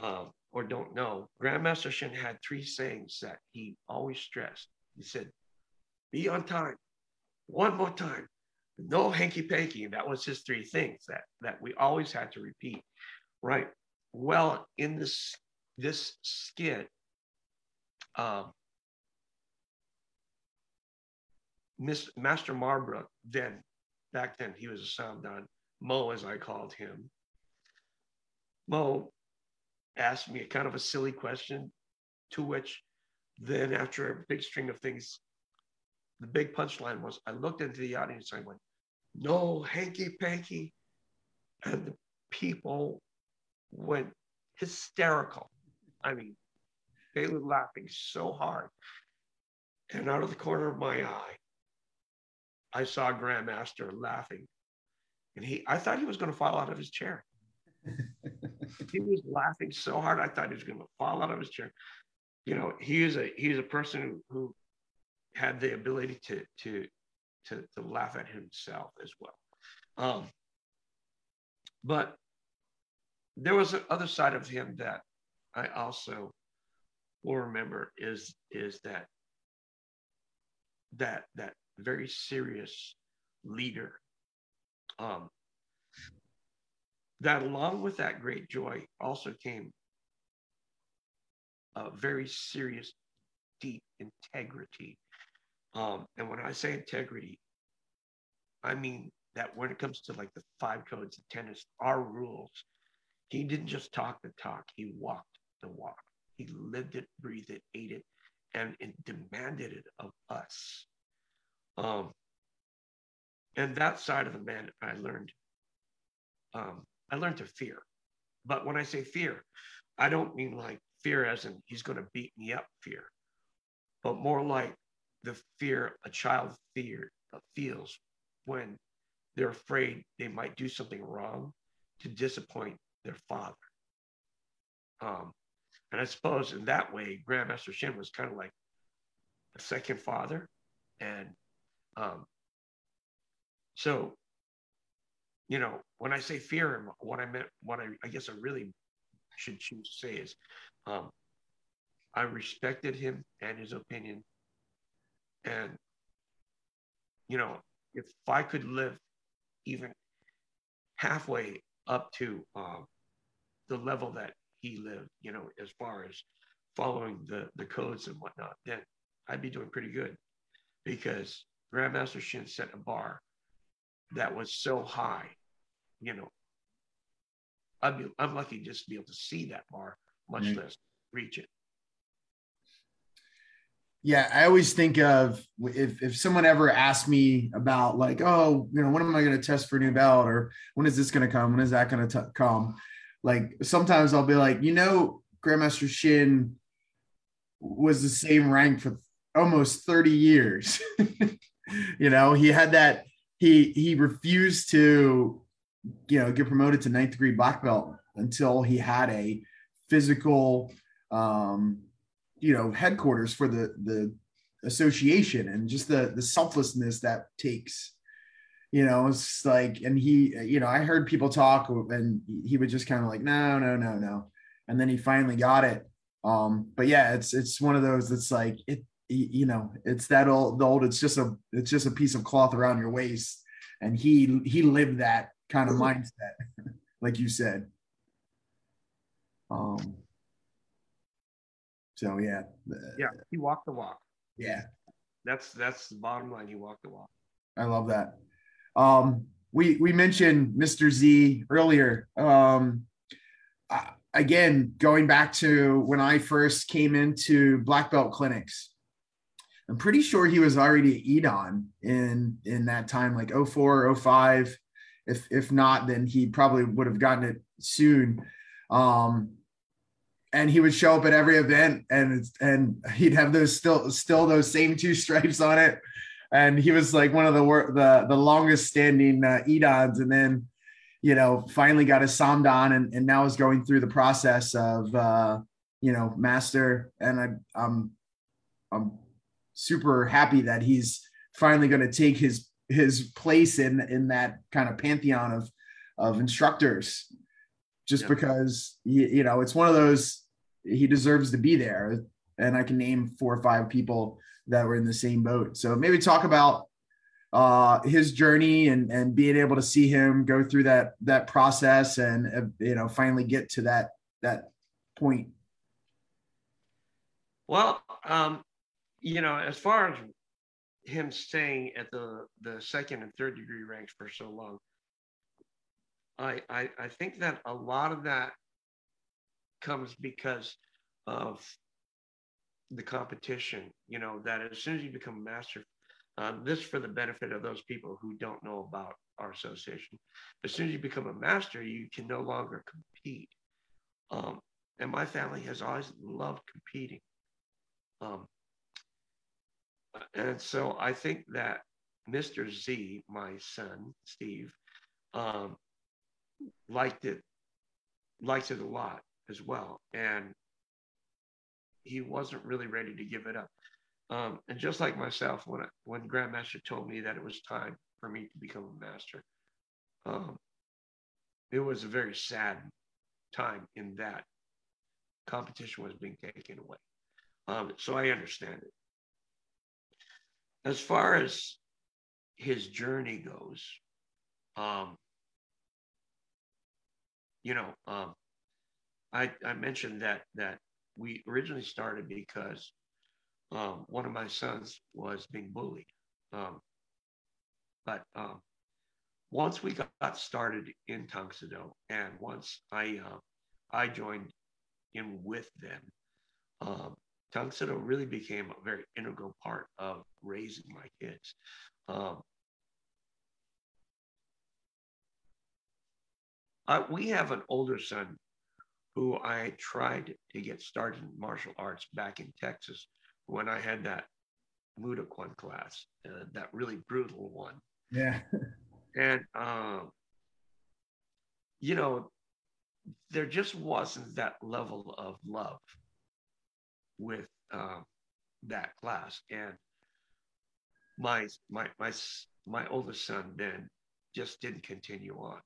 uh, or don't know, Grandmaster Shin had three sayings that he always stressed. He said, be on time, one more time, no hanky panky. That was his three things that, that we always had to repeat, right? Well, in this, this skit, um, Miss, Master Marbrook, then back then he was a sound on Mo, as I called him. Mo asked me a kind of a silly question, to which then after a big string of things, the big punchline was I looked into the audience and I went, no hanky panky. And the people went hysterical. I mean, they were laughing so hard. And out of the corner of my eye, I saw Grandmaster laughing. And he, I thought he was going to fall out of his chair. he was laughing so hard, I thought he was going to fall out of his chair. You know, he is a he's a person who, who had the ability to to to to laugh at himself as well. Um, but there was another side of him that I also will remember is is that that that very serious leader um, that along with that great joy also came a very serious deep integrity um, and when i say integrity i mean that when it comes to like the five codes of tennis our rules he didn't just talk the talk he walked the walk he lived it, breathed it, ate it, and it demanded it of us. Um, and that side of the man, I learned. Um, I learned to fear. But when I say fear, I don't mean like fear as in he's going to beat me up fear, but more like the fear a child fear feels when they're afraid they might do something wrong to disappoint their father. Um, and I suppose in that way, Grandmaster Shin was kind of like a second father. And um, so, you know, when I say fear, what I meant, what I, I guess I really should choose to say is um, I respected him and his opinion. And, you know, if I could live even halfway up to um, the level that he lived, you know, as far as following the, the codes and whatnot, then I'd be doing pretty good because Grandmaster Shin set a bar that was so high, you know. I'd be, I'm lucky just to be able to see that bar, much mm-hmm. less reach it. Yeah, I always think of if, if someone ever asked me about like, oh, you know, when am I going to test for a new belt or when is this going to come? When is that going to come? Like sometimes I'll be like, you know, Grandmaster Shin was the same rank for almost 30 years. you know, he had that he he refused to you know get promoted to ninth degree black belt until he had a physical um you know headquarters for the the association and just the the selflessness that takes you know it's like and he you know i heard people talk and he would just kind of like no no no no. And then he finally got it. Um but yeah it's it's one of those that's like it you know it's that old the old it's just a it's just a piece of cloth around your waist. And he he lived that kind of mindset like you said. Um so yeah yeah he walked the walk. yeah. That's that's the bottom line he walked the walk. I love that. Um we we mentioned mr z earlier. Um again going back to when i first came into black belt clinics I'm pretty sure he was already at Ee Dan in in that time, like 04, 05. If if not, then he probably would have gotten it soon. Um, and he would show up at every event, and and he'd have those still still those same two stripes on it. And he was like one of the the the longest standing uh, Ee Dans, and then you know finally got his Samdan, and and now is going through the process of uh, you know master. And I I'm I'm super happy that he's finally going to take his his place in in that kind of pantheon of of instructors just yeah. because you, you know it's one of those he deserves to be there. And i can name four or five people that were in the same boat. So maybe talk about uh his journey and and being able to see him go through that that process and uh, you know finally get to that that point. Well um you know, as far as him staying at the the second and third degree ranks for so long, I I, I think that a lot of that comes because of the competition. You know, that as soon as you become a master, um, this for the benefit of those people who don't know about our association. As soon as you become a master, you can no longer compete. Um, and my family has always loved competing. Um, and so I think that Mr. Z, my son, Steve, um, liked it, liked it a lot as well. And he wasn't really ready to give it up. Um, and just like myself, when I, when Grandmaster told me that it was time for me to become a master, um, it was a very sad time in that competition was being taken away. Um, so I understand it as far as his journey goes, um, you know, um, I, I mentioned that that we originally started because um, one of my sons was being bullied. Um, but um, once we got started in Tang and once I uh, I joined in with them, um, really became a very integral part of raising my kids. Um, I, we have an older son who I tried to get started in martial arts back in Texas when I had that Kwan class, uh, that really brutal one. Yeah. and, um, you know, there just wasn't that level of love with uh, that class. And my my my my oldest son then just didn't continue on.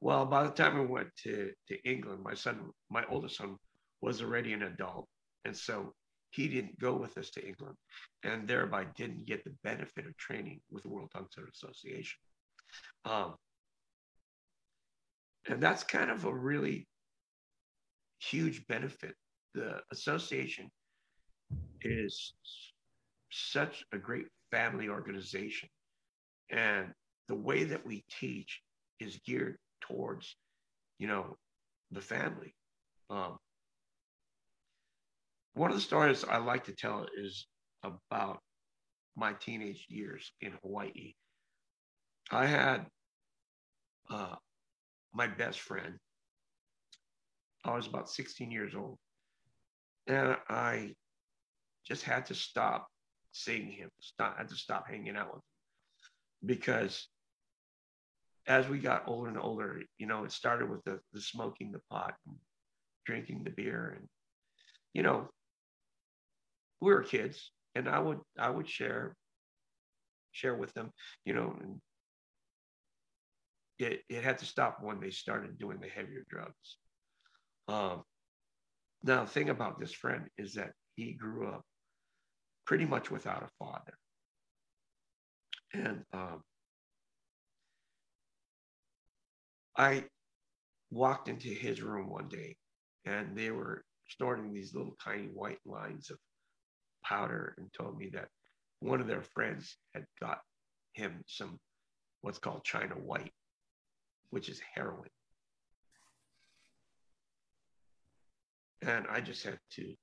Well, by the time I went to to England, my son, my oldest son, was already an adult, and so he didn't go with us to England, and thereby didn't get the benefit of training with the World Soo Do Association. Um, and that's kind of a really huge benefit. The association is such a great family organization. And the way that we teach is geared towards, you know, the family. Um, one of the stories I like to tell is about my teenage years in Hawaii. I had uh, my best friend. I was about 16 years old. And I just had to stop seeing him, stop, had to stop hanging out with him because as we got older and older, you know, it started with the, the smoking the pot and drinking the beer. And, you know, we were kids and I would I would share share with them, you know, and it, it had to stop when they started doing the heavier drugs. Um, now, the thing about this friend is that he grew up pretty much without a father. And um, I walked into his room one day and they were snorting these little tiny white lines of powder and told me that one of their friends had got him some what's called China white, which is heroin. And I just had to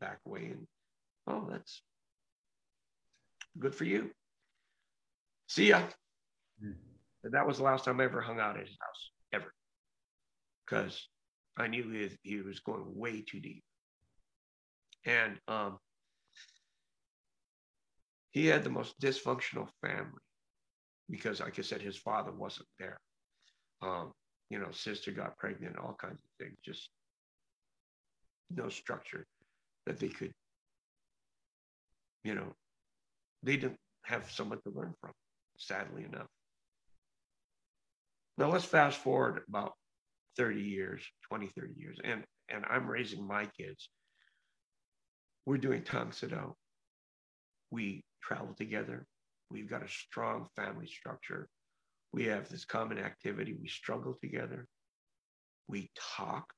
back away and, oh, that's good for you. See ya. Mm. That was the last time I ever hung out at his house, ever. Because I knew he was, he was going way too deep. And um, he had the most dysfunctional family because, like I said, his father wasn't there. Um, you know, sister got pregnant, all kinds of things, just no structure that they could, you know, they didn't have someone to learn from, sadly enough. Now let's fast forward about 30 years, 20, 30 years, and, and I'm raising my kids. We're doing Tang Soo We travel together. We've got a strong family structure. We have this common activity. We struggle together. We talk.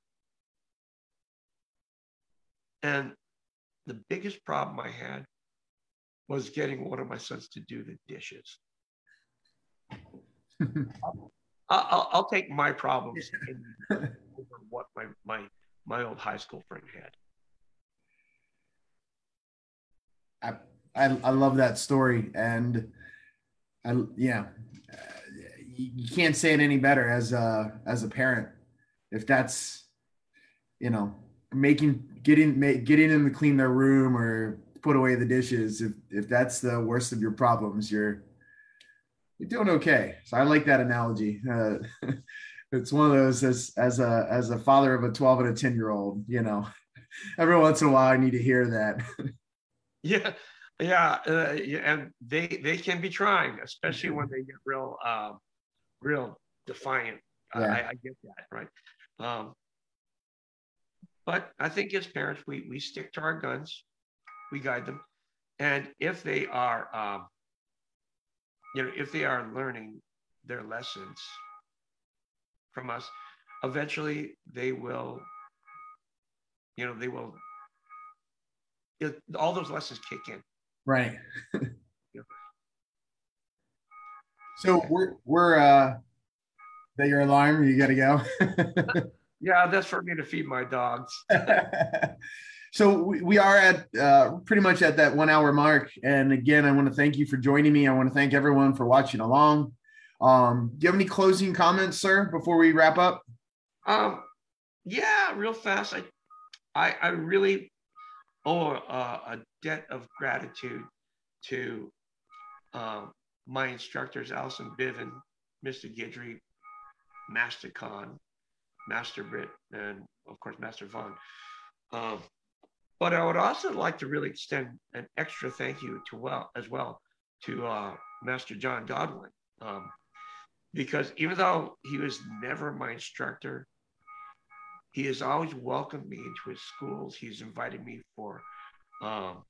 And the biggest problem I had was getting one of my sons to do the dishes. I'll, I'll, take my problems over what my, my, my old high school friend had. I, I, I love that story. And I, yeah, uh, you, can't say it any better as a, as a parent. If that's, you know, making, getting, make, getting them to clean their room or put away the dishes. If, if that's the worst of your problems, you're, you're doing okay. So I like that analogy. Uh, it's one of those as as a as a father of a 12 and a 10 year old, you know, every once in a while I need to hear that. yeah, yeah, uh, and they they can be trying, especially when they get real uh, real defiant. Yeah. I, I, get that, right? Um, but I think as parents, we we stick to our guns, we guide them, and if they are um, you know, if they are learning their lessons from us, eventually they will, you know, they will, it, all those lessons kick in. Right. So we're, we're, uh, that your alarm, you got to go. yeah, that's for me to feed my dogs. so we, are at uh, pretty much at that one hour mark. And again, I want to thank you for joining me. I want to thank everyone for watching along. Um, do you have any closing comments, sir, before we wrap up? Um, yeah, real fast. I, I, I really owe a, a debt of gratitude to um, my instructors, Allison Bivin, Mr. Guidry, Master Khan, Master Britt, and of course, Master Vaughn. Um, but I would also like to really extend an extra thank you to well as well to uh, Master John Godwin, um, because even though he was never my instructor, he has always welcomed me into his schools. He's invited me for, um,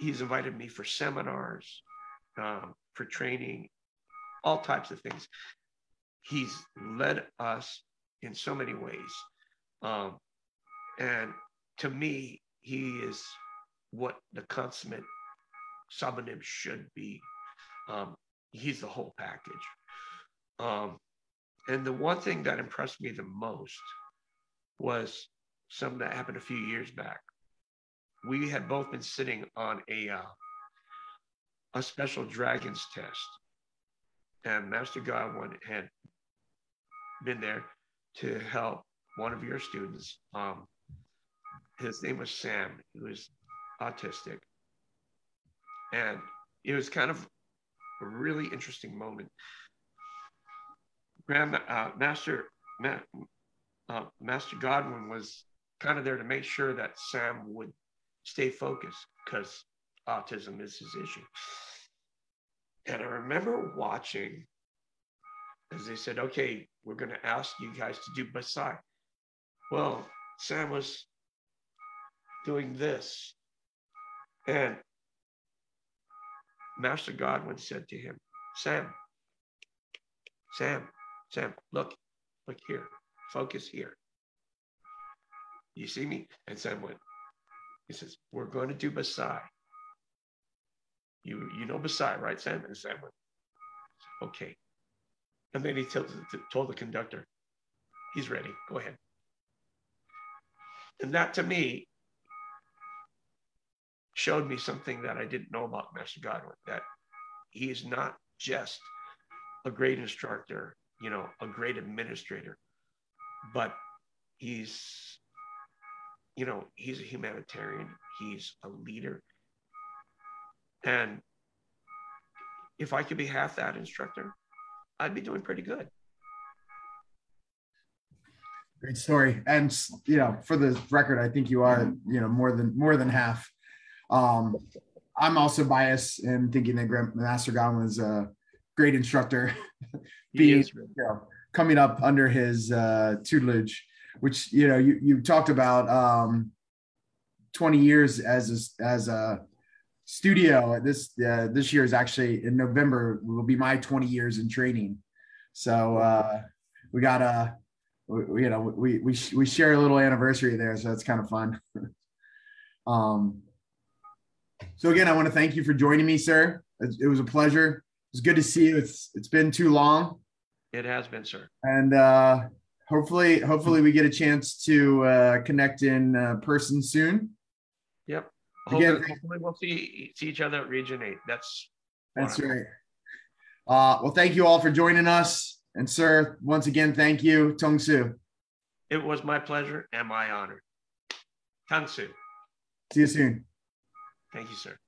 he's invited me for seminars, um, for training, all types of things. He's led us in so many ways. Um, and to me, he is what the consummate Sabumnim should be. Um, he's the whole package. Um, and the one thing that impressed me the most was something that happened a few years back. We had both been sitting on a uh, a special dragons test, and Master Godwin had been there to help one of your students um, his name was Sam. He was autistic. And it was kind of a really interesting moment. Grand uh, Master uh, Master Godwin was kind of there to make sure that Sam would stay focused because autism is his issue. And I remember watching as they said, okay, we're going to ask you guys to do Bassai. Well, Sam was doing this. And Master Godwin said to him, Sam, Sam, Sam, look, look here, focus here. You see me? And Sam went, he says, we're going to do Bassai. You, you know Bassai, right, Sam? And Sam went, okay. And then he told, told the conductor, he's ready, go ahead. And that to me showed me something that I didn't know about Master Godwin, that he is not just a great instructor, you know, a great administrator, but he's, you know, he's a humanitarian, he's a leader. And if I could be half that instructor, I'd be doing pretty good. Great story. And you know, for the record, I think you are, you know, more than more than half. Um, I'm also biased in thinking that Grand Master Godwin was a great instructor, being you know, coming up under his uh, tutelage, which you know you you talked about um, 20 years as a, as a studio. This uh, this year is actually in November will be my 20 years in training. So uh, we got a we, you know we we we share a little anniversary there, so that's kind of fun. um, so again, I want to thank you for joining me, sir. It, was a pleasure. It's good to see you. It's it's been too long. It has been, sir. And uh, hopefully, hopefully, we get a chance to uh, connect in uh, person soon. Yep. Again, hopefully, hopefully, we'll see see each other at Region Eight. That's that's right. Uh, well, thank you all for joining us. And, sir, once again, thank you, Tang Soo. It was my pleasure and my honor. Tang Soo. See you soon. Thank you, sir.